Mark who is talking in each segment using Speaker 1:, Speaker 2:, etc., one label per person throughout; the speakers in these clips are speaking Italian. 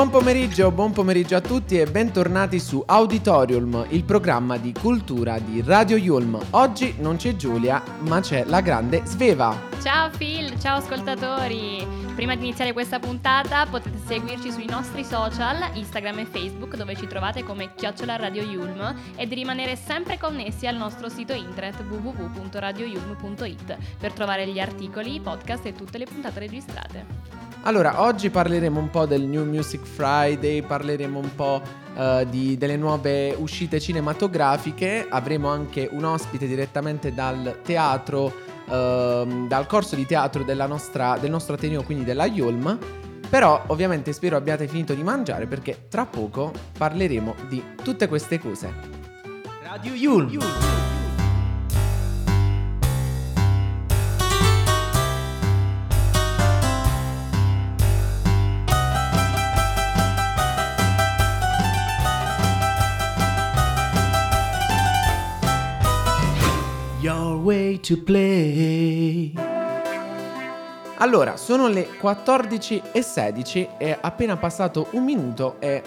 Speaker 1: Buon pomeriggio, buon pomeriggio a tutti e bentornati su Auditorium, il programma di cultura di Radio Yulm. Oggi non c'è Giulia, ma c'è la grande Sveva.
Speaker 2: Ciao Phil, ciao ascoltatori! Prima di iniziare questa puntata potete seguirci sui nostri social, Instagram e Facebook, dove ci trovate come Chiocciola Radio Yulm e di rimanere sempre connessi al nostro sito internet www.radioyulm.it per trovare gli articoli, i podcast e tutte le puntate registrate.
Speaker 1: Allora, oggi parleremo un po' del New Music Friday, parleremo un po' uh, di, delle nuove uscite cinematografiche, avremo anche un ospite direttamente dal teatro, uh, dal corso di teatro nostra, del nostro Ateneo, quindi della Yulm. Però ovviamente spero abbiate finito di mangiare perché tra poco parleremo di tutte queste cose.
Speaker 3: Radio Yulm. Yulm. To play.
Speaker 1: Allora, sono le 14.16 e appena passato un minuto e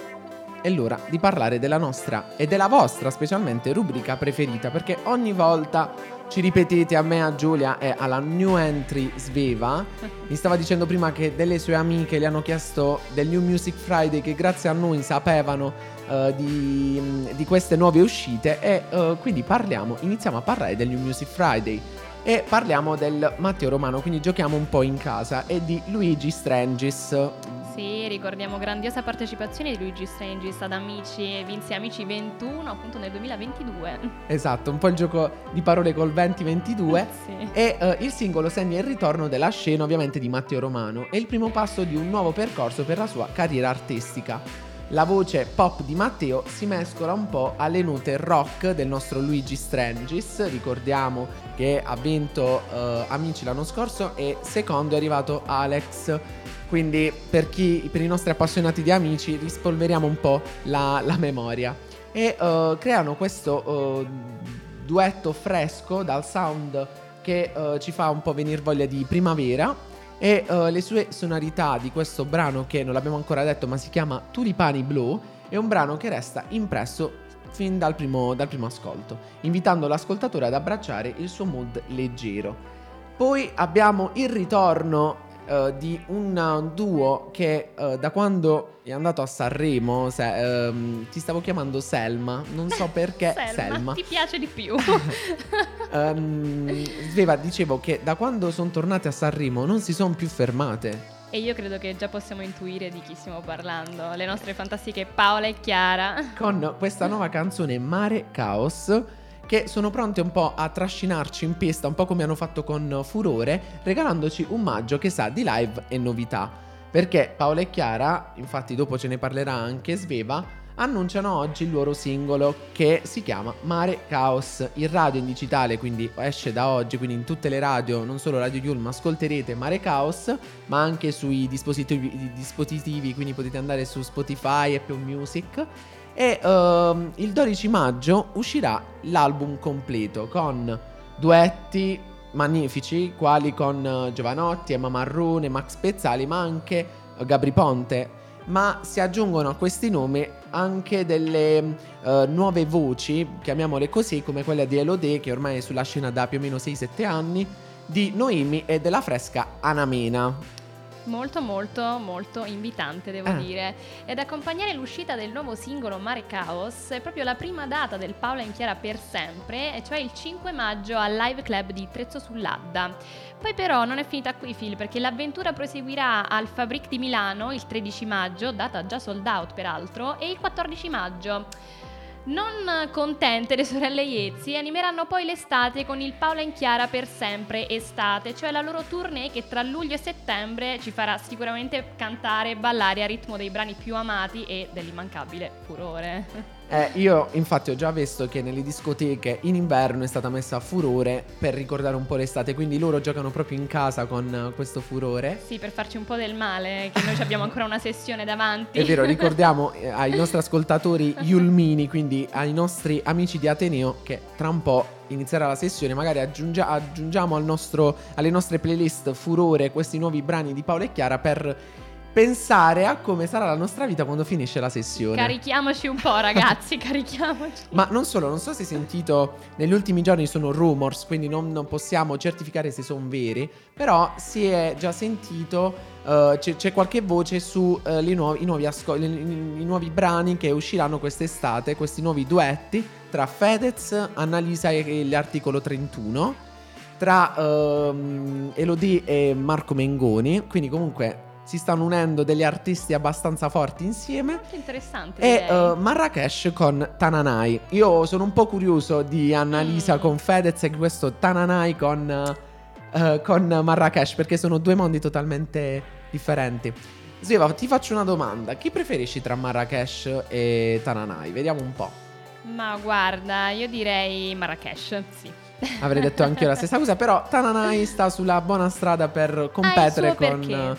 Speaker 1: è l'ora di parlare della nostra e della vostra specialmente rubrica preferita perché ogni volta ci ripetete a me, a Giulia e alla new entry Sveva. Mi stava dicendo prima che delle sue amiche le hanno chiesto del New Music Friday che grazie a noi sapevano uh, di, di, queste nuove uscite e uh, quindi parliamo, iniziamo a parlare del New Music Friday e parliamo del Matteo Romano, quindi giochiamo un po' in casa e di Luigi Strangis.
Speaker 2: Sì, ricordiamo grandiosa partecipazione di Luigi Strangis ad Amici, vinse Amici 21 appunto nel 2022.
Speaker 1: Esatto, un po' il gioco di parole col 2022 sì. e uh, il singolo segna il ritorno della scena ovviamente di Matteo Romano e il primo passo di un nuovo percorso per la sua carriera artistica la voce pop di Matteo si mescola un po' alle note rock del nostro Luigi Strangis. Ricordiamo che ha vinto uh, Amici l'anno scorso e secondo è arrivato Alex. Quindi per, chi, per i nostri appassionati di Amici rispolveriamo un po' la, la memoria. E uh, creano questo uh, duetto fresco dal sound che ci fa un po' venire voglia di primavera e uh, le sue sonorità di questo brano che non l'abbiamo ancora detto ma si chiama Tulipani Blu è un brano che resta impresso fin dal primo, dal primo ascolto, invitando l'ascoltatore ad abbracciare il suo mood leggero. Poi abbiamo il ritorno uh, di un duo che uh, da quando è andato a Sanremo se, um, ti stavo chiamando Selma, non so perché
Speaker 2: Selma,
Speaker 1: Selma.
Speaker 2: ti piace di più.
Speaker 1: um, Sveva, dicevo che da quando sono tornate a Sanremo non si sono più fermate.
Speaker 2: E io credo che già possiamo intuire di chi stiamo parlando, le nostre fantastiche Paola e Chiara.
Speaker 1: Con questa nuova canzone Mare Caos che sono pronte un po' a trascinarci in pista, un po' come hanno fatto con Furore, regalandoci un maggio che sa di live e novità. Perché Paola e Chiara, infatti dopo ce ne parlerà anche Sveva, annunciano oggi il loro singolo che si chiama Mare Caos. In radio in digitale, quindi esce da oggi, quindi in tutte le radio, non solo Radio Yulm, ascolterete Mare Caos, ma anche sui dispositivi, dispositivi quindi potete andare su Spotify, Apple Music e uh, il 12 maggio uscirà l'album completo con duetti magnifici quali con uh, Giovanotti, Emma Marrone, Max Pezzali ma anche uh, Gabri Ponte ma si aggiungono a questi nomi anche delle uh, nuove voci, chiamiamole così, come quella di Elodie che ormai è sulla scena da più o meno 6-7 anni, di Noemi e della fresca Anamena.
Speaker 2: Molto molto molto invitante devo eh. dire. Ed accompagnare l'uscita del nuovo singolo Mare Chaos è proprio la prima data del Paola in Chiara per sempre e cioè il 5 maggio al Live Club di Trezzo sull'Adda poi però non è finita qui Phil perché l'avventura proseguirà al Fabric di Milano il 13 maggio data già sold out peraltro e il 14 maggio non contente le sorelle Iezzi animeranno poi l'estate con il Paola in Chiara per sempre estate, cioè la loro tournée che tra luglio e settembre ci farà sicuramente cantare e ballare a ritmo dei brani più amati e dell'immancabile furore.
Speaker 1: Eh, io infatti ho già visto che nelle discoteche in inverno è stata messa a furore per ricordare un po' l'estate, quindi loro giocano proprio in casa con eh, questo furore.
Speaker 2: Sì, per farci un po' del male, che noi abbiamo ancora una sessione davanti.
Speaker 1: È vero, ricordiamo eh, ai nostri ascoltatori Yulmini, quindi ai nostri amici di Ateneo, che tra un po' inizierà la sessione, magari aggiungia- aggiungiamo al nostro, alle nostre playlist Furore questi nuovi brani di Paolo e Chiara per pensare a come sarà la nostra vita quando finisce la sessione.
Speaker 2: Carichiamoci un po', ragazzi, carichiamoci.
Speaker 1: Ma non solo, non so se hai sentito, negli ultimi giorni sono rumors, quindi non, non possiamo certificare se sono veri, però si è già sentito, uh, c'è, c'è, qualche voce su uh, nuovi, i, nuovi asco- i, i, nuovi brani che usciranno quest'estate, questi nuovi duetti tra Fedez, Annalisa e l'articolo 31, tra uh, Elodie e Marco Mengoni, quindi comunque si stanno unendo degli artisti abbastanza forti insieme.
Speaker 2: Che interessante.
Speaker 1: E uh, Marrakesh con Tananai. Io sono un po' curioso di Annalisa mm. con Fedez e questo Tananai con, uh, con Marrakesh perché sono due mondi totalmente differenti. Sveva, ti faccio una domanda. Chi preferisci tra Marrakesh e Tananai? Vediamo un po'.
Speaker 2: Ma guarda, io direi Marrakesh, sì.
Speaker 1: Avrei detto anche io la stessa cosa, però Tananai sta sulla buona strada per competere
Speaker 2: ah,
Speaker 1: con,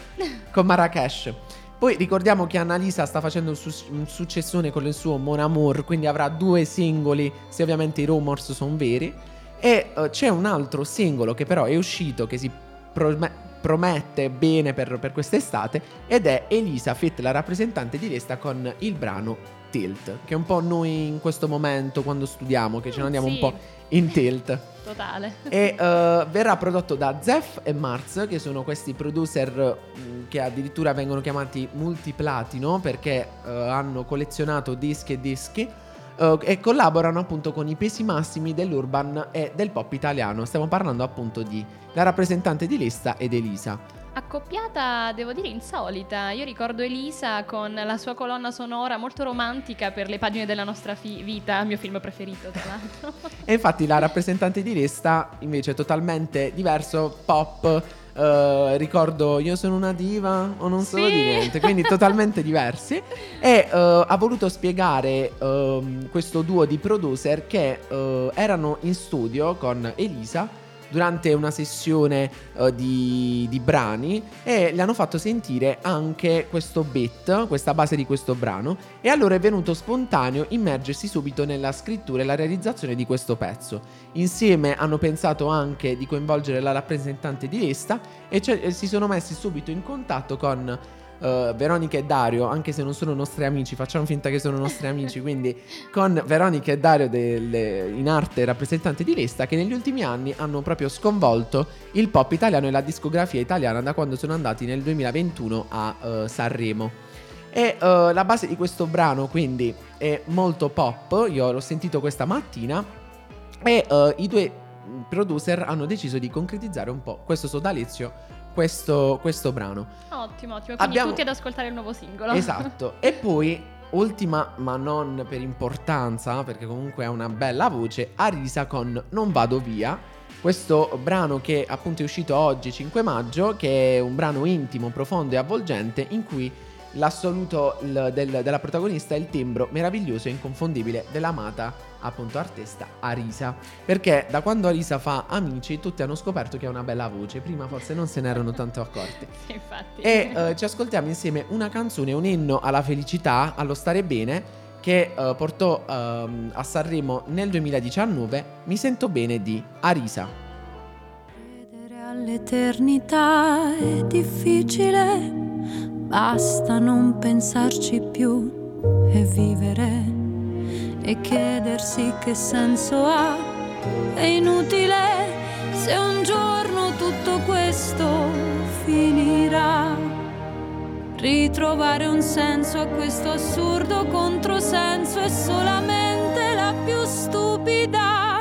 Speaker 1: con Marrakesh. Poi ricordiamo che Annalisa sta facendo un, su- un, successone con il suo Mon Amour, quindi avrà due singoli, se ovviamente i rumors sono veri. E uh, c'è un altro singolo che però è uscito, che si prom- promette bene per, per quest'estate, ed è Elisa Fit, la rappresentante di Resta, con il brano Tilt, che è un po' noi in questo momento quando studiamo, che ce ne andiamo
Speaker 2: sì.
Speaker 1: un po' in tilt.
Speaker 2: Totale.
Speaker 1: E uh, verrà prodotto da Zef e Mars, che sono questi producer mh, mm, che addirittura vengono chiamati multiplatino perché uh, hanno collezionato dischi e dischi. Uh, e collaborano appunto con i pesi massimi dell'urban e del pop italiano. Stiamo parlando appunto di la rappresentante di lista ed Elisa.
Speaker 2: Accoppiata, devo dire, insolita. Io ricordo Elisa con la sua colonna sonora molto romantica per le pagine della nostra fi- vita, mio film preferito, tra l'altro.
Speaker 1: e infatti la rappresentante di lista invece è totalmente diverso, pop. Uh, ricordo io sono una diva o non sono
Speaker 2: sì.
Speaker 1: di niente, quindi totalmente diversi. E uh, ha voluto spiegare uh, questo duo di producer che eh, erano in studio con Elisa durante una sessione uh, di, di, brani e le hanno fatto sentire anche questo beat, questa base di questo brano e allora è venuto spontaneo immergersi subito nella scrittura e la realizzazione di questo pezzo. Insieme hanno pensato anche di coinvolgere la rappresentante di Resta e, cioè, e si sono messi subito in contatto con uh, Veronica e Dario, anche se non sono nostri amici, facciamo finta che sono nostri amici, quindi con Veronica e Dario delle, in arte rappresentanti di Lesta che negli ultimi anni hanno proprio sconvolto il pop italiano e la discografia italiana da quando sono andati nel 2021 a uh, Sanremo. E uh, la base di questo brano quindi è molto pop, io l'ho sentito questa mattina e uh, i due producer hanno deciso di concretizzare un po' questo sodalizio questo, questo brano.
Speaker 2: Ottimo, ottimo. Quindi Abbiamo... tutti ad ascoltare il nuovo singolo.
Speaker 1: Esatto. e poi, ultima, ma non per importanza, perché comunque ha una bella voce, Arisa con Non vado via. Questo brano che appunto è uscito oggi, 5 maggio, che è un brano intimo, profondo e avvolgente in cui l'assoluto del, della protagonista è il timbro meraviglioso e inconfondibile dell'amata appunto artista Arisa. Perché da quando Arisa fa Amici tutti hanno scoperto che ha una bella voce. Prima forse non se ne erano tanto accorti.
Speaker 2: Infatti.
Speaker 1: E uh, ci ascoltiamo insieme una canzone un inno alla felicità allo stare bene che uh, portò uh, a Sanremo nel 2019 Mi sento bene di Arisa.
Speaker 4: Credere all'eternità è difficile basta non pensarci più e vivere e chiedersi che senso ha. È inutile se un giorno tutto questo finirà. Ritrovare un senso a questo assurdo controsenso è solamente la più stupida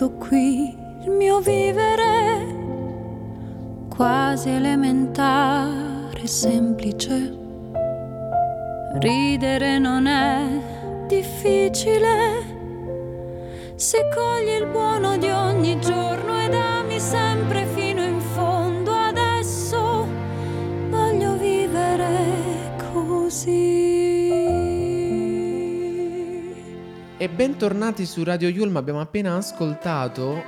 Speaker 4: tutto qui il mio vivere, quasi elementare, semplice. Ridere non è difficile se cogli il buono di ogni giorno ed ami sempre fino in fondo. Adesso voglio vivere così.
Speaker 1: E bentornati su Radio Yulm, abbiamo appena ascoltato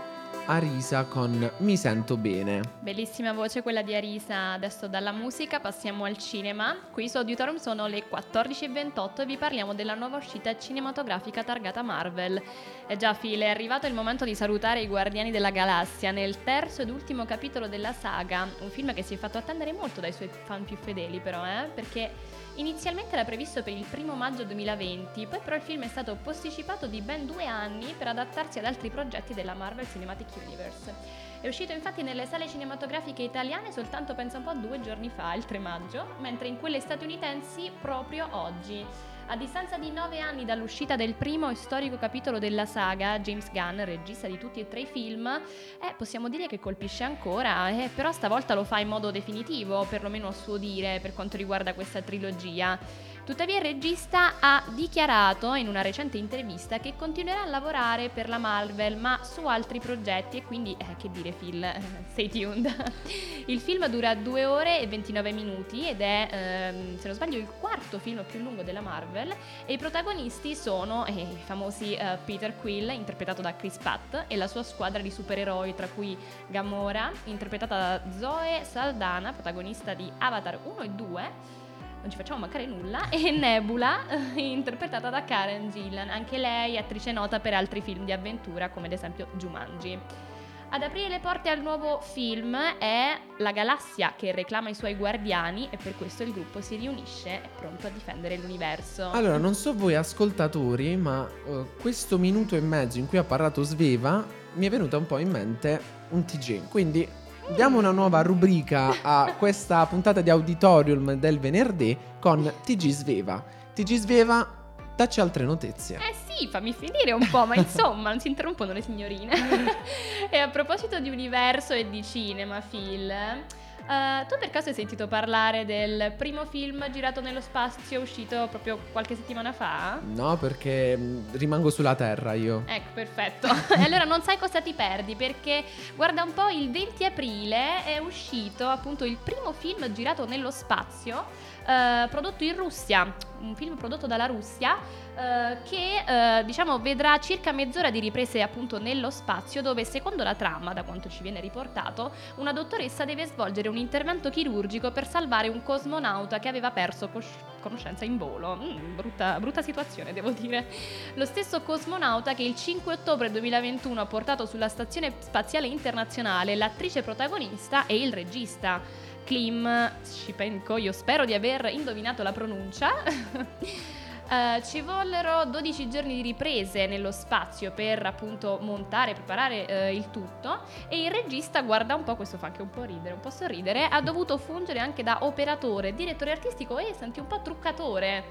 Speaker 1: Arisa con Mi sento bene.
Speaker 2: Bellissima voce quella di Arisa. Adesso dalla musica passiamo al cinema. Qui su Auditorium sono le 14.28 e vi parliamo della nuova uscita cinematografica targata Marvel. E già, File, è arrivato il momento di salutare i Guardiani della Galassia nel terzo ed ultimo capitolo della saga. Un film che si è fatto attendere molto dai suoi fan più fedeli, però, eh? Perché Inizialmente era previsto per il primo maggio 2020, poi però il film è stato posticipato di ben due anni per adattarsi ad altri progetti della Marvel Cinematic Universe. È uscito infatti nelle sale cinematografiche italiane soltanto pensa un po' due giorni fa, il 3 maggio, mentre in quelle statunitensi proprio oggi. A distanza di nove anni dall'uscita del primo e storico capitolo della saga, James Gunn, regista di tutti e tre i film, eh, possiamo dire che colpisce ancora, eh, però stavolta lo fa in modo definitivo, perlomeno a suo dire, per quanto riguarda questa trilogia. Tuttavia il regista ha dichiarato in una recente intervista che continuerà a lavorare per la Marvel ma su altri progetti e quindi, eh, che dire Phil, stay tuned. Il film dura 2 ore e 29 minuti ed è, ehm, se non sbaglio, il quarto film più lungo della Marvel e i protagonisti sono eh, i famosi eh, Peter Quill, interpretato da Chris Pratt, e la sua squadra di supereroi, tra cui Gamora, interpretata da Zoe Saldana, protagonista di Avatar 1 e 2, non ci facciamo mancare nulla, e Nebula, interpretata da Karen Gillan, anche lei attrice nota per altri film di avventura come ad esempio Jumanji. Ad aprire le porte al nuovo film è la galassia che reclama i suoi guardiani e per questo il gruppo si riunisce e è pronto a difendere l'universo.
Speaker 1: Allora, non so voi ascoltatori, ma uh, questo minuto e mezzo in cui ha parlato Sveva mi è venuta un po' in mente un TG. Quindi diamo una nuova rubrica a questa puntata di Auditorium del venerdì con TG Sveva. TG Sveva, dacci altre notizie.
Speaker 2: Eh sì, fammi finire un po', ma insomma, non si interrompono le signorine. e a proposito di universo e di cinema, Phil, Uh, tu per caso hai sentito parlare del primo film girato nello spazio uscito proprio qualche settimana fa?
Speaker 1: No, perché mh, rimango sulla Terra io.
Speaker 2: Ecco, perfetto. e allora non sai cosa ti perdi perché guarda un po', il 20 aprile è uscito appunto il primo film girato nello spazio, uh, prodotto in Russia, un film prodotto dalla Russia eh, che eh, diciamo vedrà circa mezz'ora di riprese appunto nello spazio dove secondo la trama, da quanto ci viene riportato, una dottoressa deve svolgere un intervento chirurgico per salvare un cosmonauta che aveva perso cos- conoscenza in volo. Mm, brutta, brutta situazione devo dire. Lo stesso cosmonauta che il 5 ottobre 2021 ha portato sulla Stazione Spaziale Internazionale l'attrice protagonista e il regista. Klim Shipenko, io spero di aver indovinato la pronuncia. Uh, ci vollero 12 giorni di riprese nello spazio per appunto montare e preparare uh, il tutto e il regista guarda un po', questo fa anche un po' ridere, un po' sorridere, ha dovuto fungere anche da operatore, direttore artistico e senti un po' truccatore.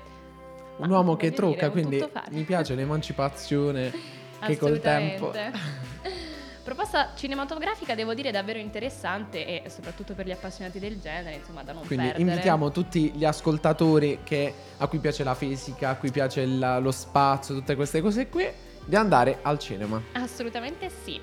Speaker 1: Un Ma uomo che trucca, dire, quindi mi piace l'emancipazione che col tempo...
Speaker 2: Proposta cinematografica devo dire davvero interessante e soprattutto per gli appassionati del genere, insomma, da non
Speaker 1: Quindi
Speaker 2: perdere.
Speaker 1: invitiamo tutti gli ascoltatori che, a cui piace la fisica, a cui piace il, lo spazio, tutte queste cose qui, di andare al cinema.
Speaker 2: Assolutamente sì.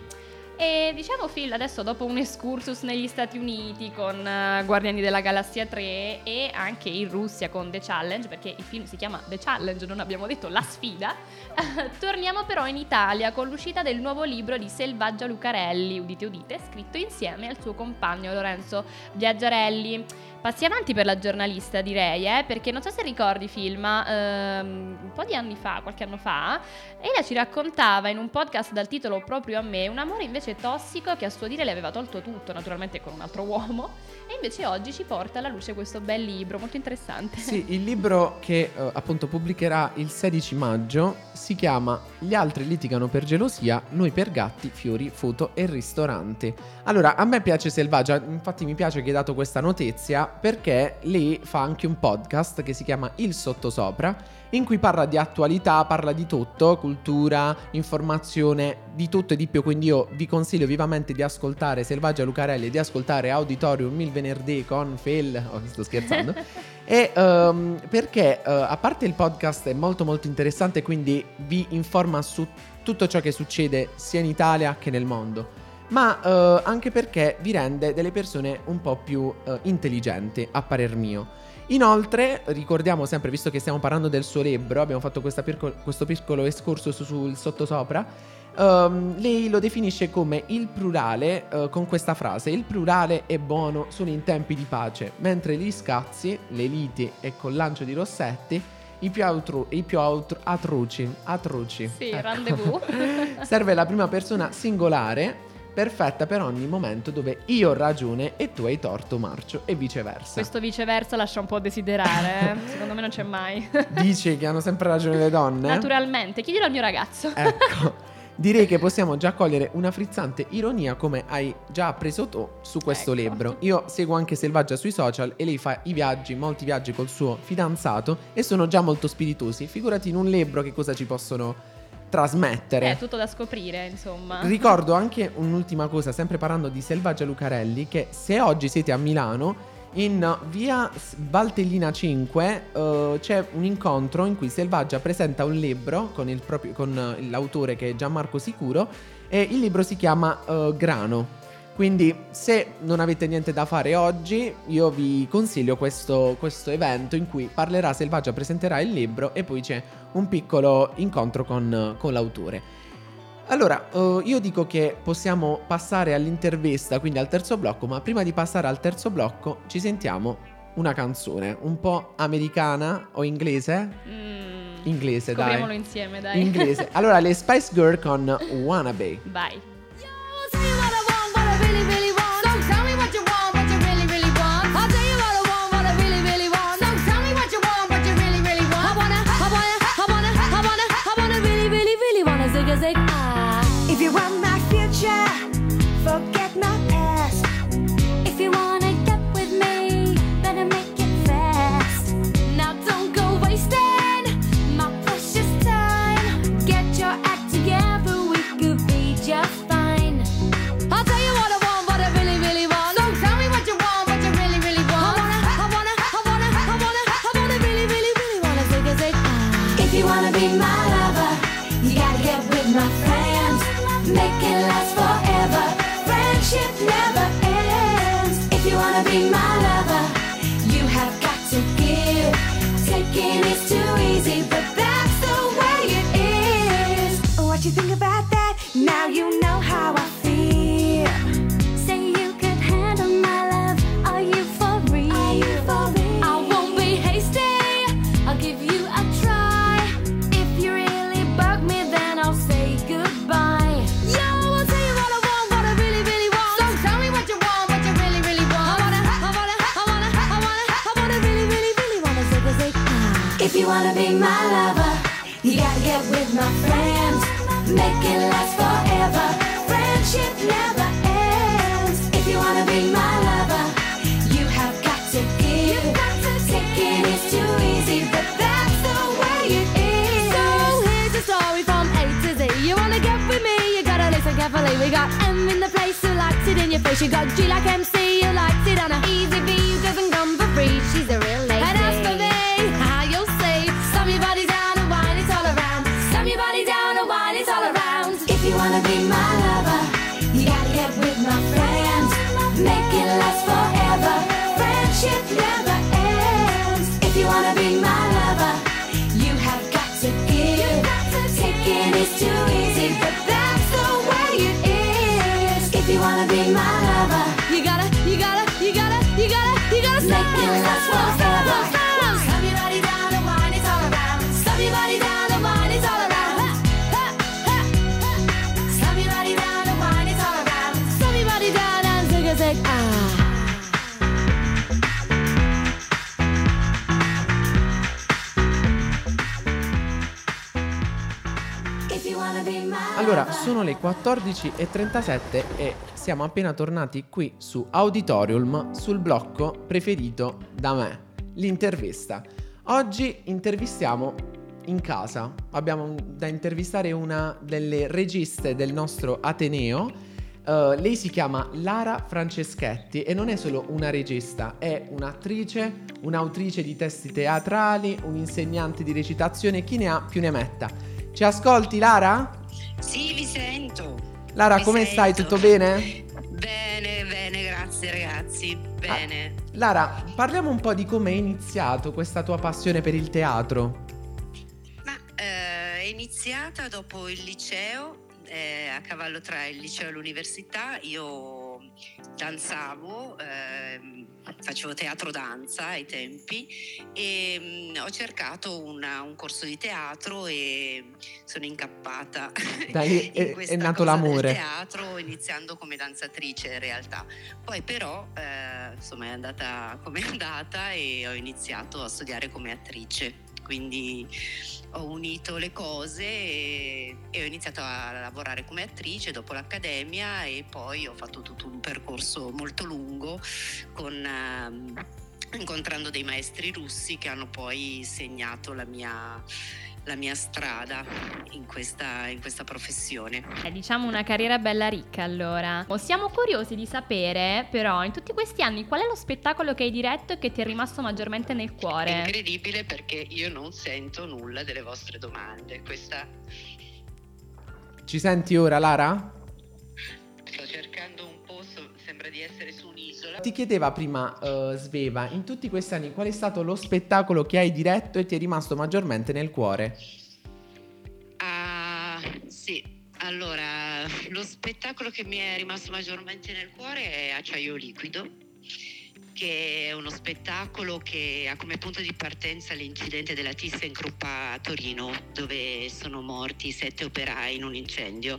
Speaker 2: E diciamo Phil, adesso dopo un excursus negli Stati Uniti con uh, Guardiani della Galassia 3 e anche in Russia con The Challenge, perché il film si chiama The Challenge, non abbiamo detto la sfida, torniamo però in Italia con l'uscita del nuovo libro di Selvaggia Lucarelli, udite udite, scritto insieme al suo compagno Lorenzo Viaggiarelli. Passi avanti per la giornalista, direi, eh, perché non so se ricordi film, ehm, un po' di anni fa, qualche anno fa, Ella ci raccontava in un podcast dal titolo Proprio a me un amore invece
Speaker 5: invece tossico che a suo dire le aveva tolto tutto, naturalmente con un altro uomo, e invece oggi ci porta alla luce questo bel libro, molto interessante.
Speaker 1: Sì, il libro che eh, appunto pubblicherà il 16 maggio si chiama Gli altri litigano per gelosia, noi per gatti, fiori, foto e ristorante. Allora, a me piace Selvaggia, infatti mi piace che hai dato questa notizia perché lei fa anche un podcast che si chiama Il Sottosopra in cui parla di attualità, parla di tutto, cultura, informazione, di tutto e di più. Quindi io vi consiglio vivamente di ascoltare Selvaggia Lucarelli e di ascoltare Auditorium il venerdì con Phil. Oh, sto scherzando. e um, perché uh, a parte il podcast è molto molto interessante, quindi vi informa su tutto ciò che succede sia in Italia che nel mondo ma uh, anche perché vi rende delle persone un po' più uh, intelligenti, a parer mio. Inoltre, ricordiamo sempre, visto che stiamo parlando del suo libro, abbiamo fatto pirco- questo piccolo escorso su, sul sottosopra. Um, lei lo definisce come il plurale uh, con questa frase: Il plurale è buono solo in tempi di pace, mentre gli scazzi, le liti e col lancio di rossetti i più, autru- i più autru- atroci, atroci.
Speaker 5: Sì,
Speaker 1: ecco.
Speaker 5: rendezvous.
Speaker 1: Serve la prima persona singolare perfetta per ogni momento dove io ho ragione e tu hai torto, Marcio, e viceversa.
Speaker 5: Questo viceversa lascia un po' a desiderare, eh? secondo me non c'è mai.
Speaker 1: Dici che hanno sempre ragione le donne?
Speaker 5: Naturalmente, chiedilo al mio ragazzo.
Speaker 1: Ecco. Direi che possiamo già cogliere una frizzante ironia come hai già preso tu su questo
Speaker 5: Ecco.
Speaker 1: libro. Io seguo anche Selvaggia sui social e lei fa i viaggi, molti viaggi col suo fidanzato e sono già molto spiritosi. Figurati in un libro che cosa ci possono trasmettere.
Speaker 5: È tutto da scoprire, insomma.
Speaker 1: Ricordo anche un'ultima cosa, sempre parlando di Selvaggia Lucarelli, che se oggi siete a Milano, in via Valtellina 5 eh, c'è un incontro in cui Selvaggia presenta un libro con, il proprio- con, eh, l'autore che è Gianmarco Sicuro e il libro si chiama eh, Grano. Quindi se non avete niente da fare oggi, io vi consiglio questo, questo evento in cui parlerà Selvaggia, presenterà il libro e poi c'è un piccolo incontro con, con l'autore. Allora, eh, io dico che possiamo passare all'intervista, quindi al terzo blocco, ma prima di passare al terzo blocco ci sentiamo una canzone un po' americana o inglese?
Speaker 5: Mm,
Speaker 1: Inglese, dai.
Speaker 5: Scopriamolo insieme, dai.
Speaker 1: Inglese. Allora, le Spice Girl con Wannabe.
Speaker 5: Vai.
Speaker 6: That's what
Speaker 1: Allora, sono le 14.37 e siamo appena tornati qui su Auditorium sul blocco preferito da me, l'intervista. Oggi intervistiamo in casa, abbiamo da intervistare una delle registe del nostro Ateneo. Eh, lei si chiama Lara Franceschetti e non è solo una regista, è un'attrice, un'autrice di testi teatrali, un'insegnante di recitazione, chi ne ha più ne metta. Ci ascolti Lara?
Speaker 7: Sì, vi sento.
Speaker 1: Lara,
Speaker 7: Mi
Speaker 1: come stai?
Speaker 7: sento.
Speaker 1: Tutto bene?
Speaker 7: Bene, bene, grazie ragazzi. Bene.
Speaker 1: Lara, parliamo un po' di come è iniziato questa tua passione per il teatro.
Speaker 7: Ma eh, è iniziata dopo il liceo, eh, a cavallo tra il liceo e l'università. Io danzavo, ehm, facevo teatro danza ai tempi e mm, ho cercato una- un corso di teatro e sono incappata.
Speaker 1: Da lì
Speaker 7: in
Speaker 1: è- è nato l'amore.
Speaker 7: del teatro iniziando come danzatrice in realtà. Poi però eh, insomma è andata come è andata e ho iniziato a studiare come attrice. Quindi ho unito le cose e, e ho iniziato a lavorare come attrice dopo l'accademia e poi ho fatto tutto un percorso molto lungo con, ehm, incontrando dei maestri russi che hanno poi segnato la mia, la mia strada in questa, in questa professione.
Speaker 2: Eh, diciamo una carriera bella ricca allora. Oh, Siamo curiosi di sapere però in tutti questi anni qual è lo spettacolo che hai diretto e che ti è rimasto maggiormente nel
Speaker 7: È
Speaker 2: cuore.
Speaker 7: incredibile perché io non sento nulla delle vostre domande. Questa
Speaker 1: Ci senti ora, Lara? Ti chiedeva prima eh, Sveva, in tutti questi anni qual è stato lo spettacolo che hai diretto e ti è rimasto maggiormente nel cuore?
Speaker 7: Ah, sì. Allora, lo spettacolo che mi è rimasto maggiormente nel cuore è Acciaio Liquido, che è uno spettacolo che ha come punto di partenza l'incidente della ThyssenKrupp a Torino, dove sono morti sette operai in un incendio.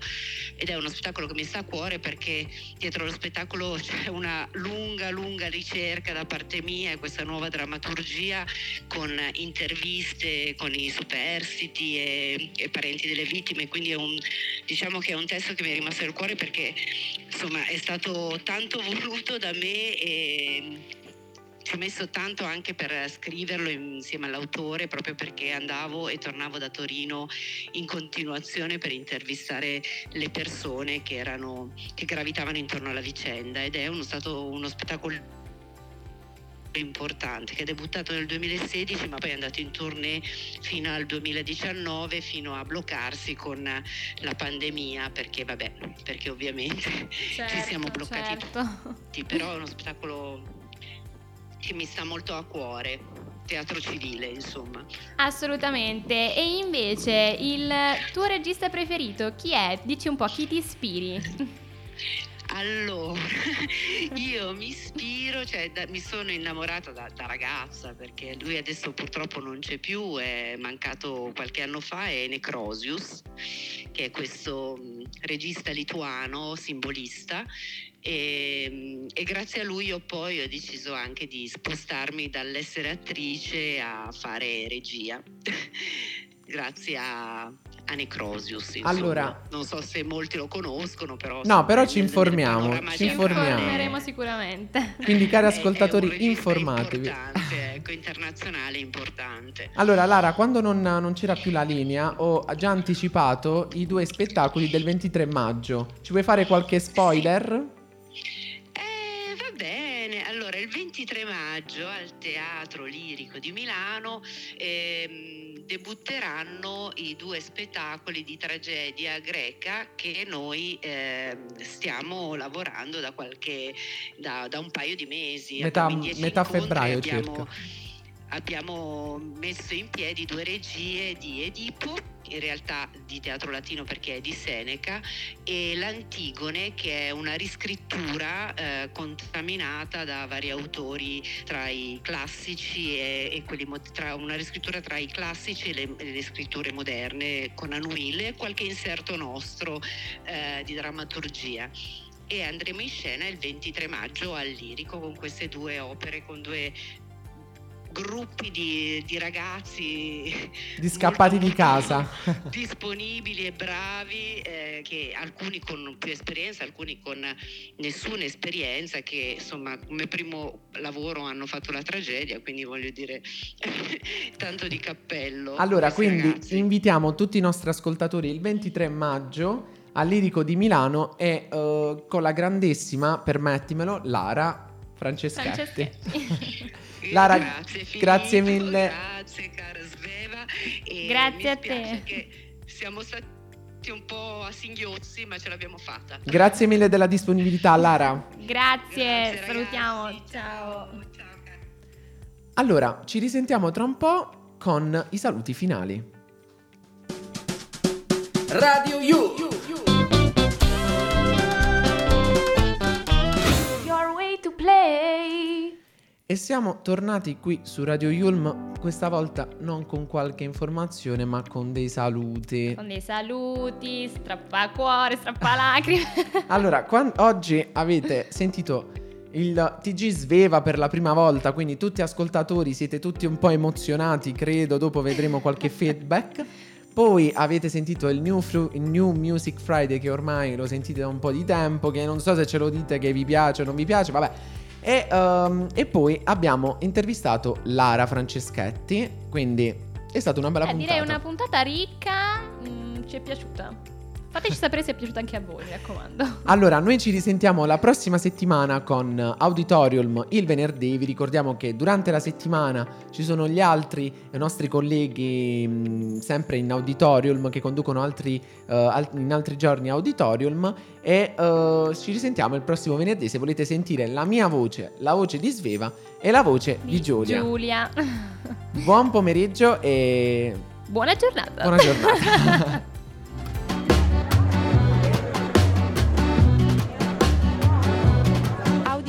Speaker 7: Ed è uno spettacolo che mi sta a cuore perché dietro lo spettacolo c'è una lunga, lunga ricerca da parte mia e questa nuova drammaturgia con interviste con i superstiti e, e parenti delle vittime, quindi è un, diciamo che è un testo che mi è rimasto nel cuore perché insomma è stato tanto voluto da me e ci ho messo tanto anche per scriverlo insieme all'autore proprio perché andavo e tornavo da Torino in continuazione per intervistare le persone che erano che gravitavano intorno alla vicenda ed è uno, stato uno spettacolo importante che è debuttato nel 2016 ma poi è andato in tournée fino al 2019 fino a bloccarsi con la pandemia perché vabbè perché ovviamente ci siamo bloccati
Speaker 2: certo.
Speaker 7: tutti però è uno spettacolo che mi sta molto a cuore teatro civile insomma
Speaker 2: Assolutamente. E invece il tuo regista preferito chi è? Dici un po' chi ti ispiri?
Speaker 7: Allora, io mi ispiro, cioè da- mi sono innamorata da, da ragazza perché lui adesso purtroppo non c'è più, è mancato qualche anno fa, è Necrosius, che è questo mh, regista lituano, simbolista. E, mh, e grazie a lui io poi ho deciso anche di spostarmi dall'essere attrice a fare regia. grazie a, a Necrosius. insomma.
Speaker 1: Allora-
Speaker 7: non so se molti lo conoscono, però
Speaker 1: No, però ci informiamo, ci informiamo.
Speaker 2: informeremo sicuramente.
Speaker 1: Quindi cari
Speaker 7: È- è un
Speaker 1: ascoltatori, informatevi.
Speaker 7: Ecco, internazionale importante.
Speaker 1: Allora Lara, quando non, non c'era più la linea, ho già anticipato i due spettacoli del 23 maggio. Ci vuoi fare qualche spoiler?
Speaker 7: Allora il 23 maggio al Teatro Lirico di Milano ehm, debutteranno i due spettacoli di tragedia greca che noi ehm, stiamo lavorando da qualche da, da un paio di mesi.
Speaker 1: Metà- metà febbraio
Speaker 7: abbiamo, abbiamo messo in piedi due regie di Edipo in realtà di teatro latino perché è di Seneca e l'Antigone che è una riscrittura eh, contaminata da vari autori tra i classici e, e quelli tra una riscrittura tra i classici e le, le scritture moderne con Anuile e qualche inserto nostro eh, di drammaturgia. E andremo in scena il 23 maggio al Lirico con queste due opere con due gruppi di, di ragazzi
Speaker 1: Di scappati di casa.
Speaker 7: disponibili e bravi, eh, che alcuni con più esperienza, alcuni con nessuna esperienza, che insomma come primo lavoro hanno fatto la tragedia, quindi voglio dire tanto di cappello.
Speaker 1: Allora, quindi
Speaker 7: ragazzi.
Speaker 1: invitiamo tutti i nostri ascoltatori il 23 maggio al Lirico di Milano e eh, con la grandissima, permettimelo, Lara Franceschetti.
Speaker 2: Franceschetti.
Speaker 1: Lara,
Speaker 7: grazie, Filippo,
Speaker 1: grazie mille.
Speaker 7: Grazie, cara Sveva. E
Speaker 2: Grazie
Speaker 7: mi
Speaker 2: a te.
Speaker 7: Che siamo stati un po' a singhiozzi, ma ce l'abbiamo fatta.
Speaker 1: Grazie mille della disponibilità, Lara.
Speaker 2: Grazie,
Speaker 7: Grazie,
Speaker 2: salutiamo.
Speaker 7: ragazzi.
Speaker 2: Ciao.
Speaker 7: Ciao.
Speaker 1: Allora, ci risentiamo tra un po' con i saluti finali.
Speaker 3: Radio You.
Speaker 2: Your
Speaker 1: E siamo tornati qui su Radio Yulm, questa volta non con qualche informazione, ma con dei saluti.
Speaker 2: Con dei saluti, strappacuore, strappalacrime.
Speaker 1: Allora, quan- oggi avete sentito il TG Sveva per la prima volta, quindi tutti ascoltatori siete tutti un po' emozionati, credo, dopo vedremo qualche feedback. Poi avete sentito il new, Fru- il new Music Friday che ormai lo sentite da un po' di tempo, che non so se ce lo dite che vi piace o non vi piace, vabbè. E, ehm, e poi abbiamo intervistato Lara Franceschetti, quindi è stata una bella
Speaker 2: Eh,
Speaker 1: puntata.
Speaker 2: direi una puntata ricca, mm, ci è piaciuta. Fateci sapere se è piaciuta anche a voi, mi raccomando.
Speaker 1: Allora, noi ci risentiamo la prossima settimana con Auditorium il venerdì. Vi ricordiamo che durante la settimana ci sono gli altri eh, nostri colleghi mh, sempre in Auditorium che conducono altri, eh, al- in altri giorni Auditorium e eh, ci risentiamo il prossimo venerdì se volete sentire la mia voce, la voce di Sveva e la voce di Giulia.
Speaker 2: Giulia.
Speaker 1: Buon pomeriggio e
Speaker 2: Buona giornata.
Speaker 1: buona giornata.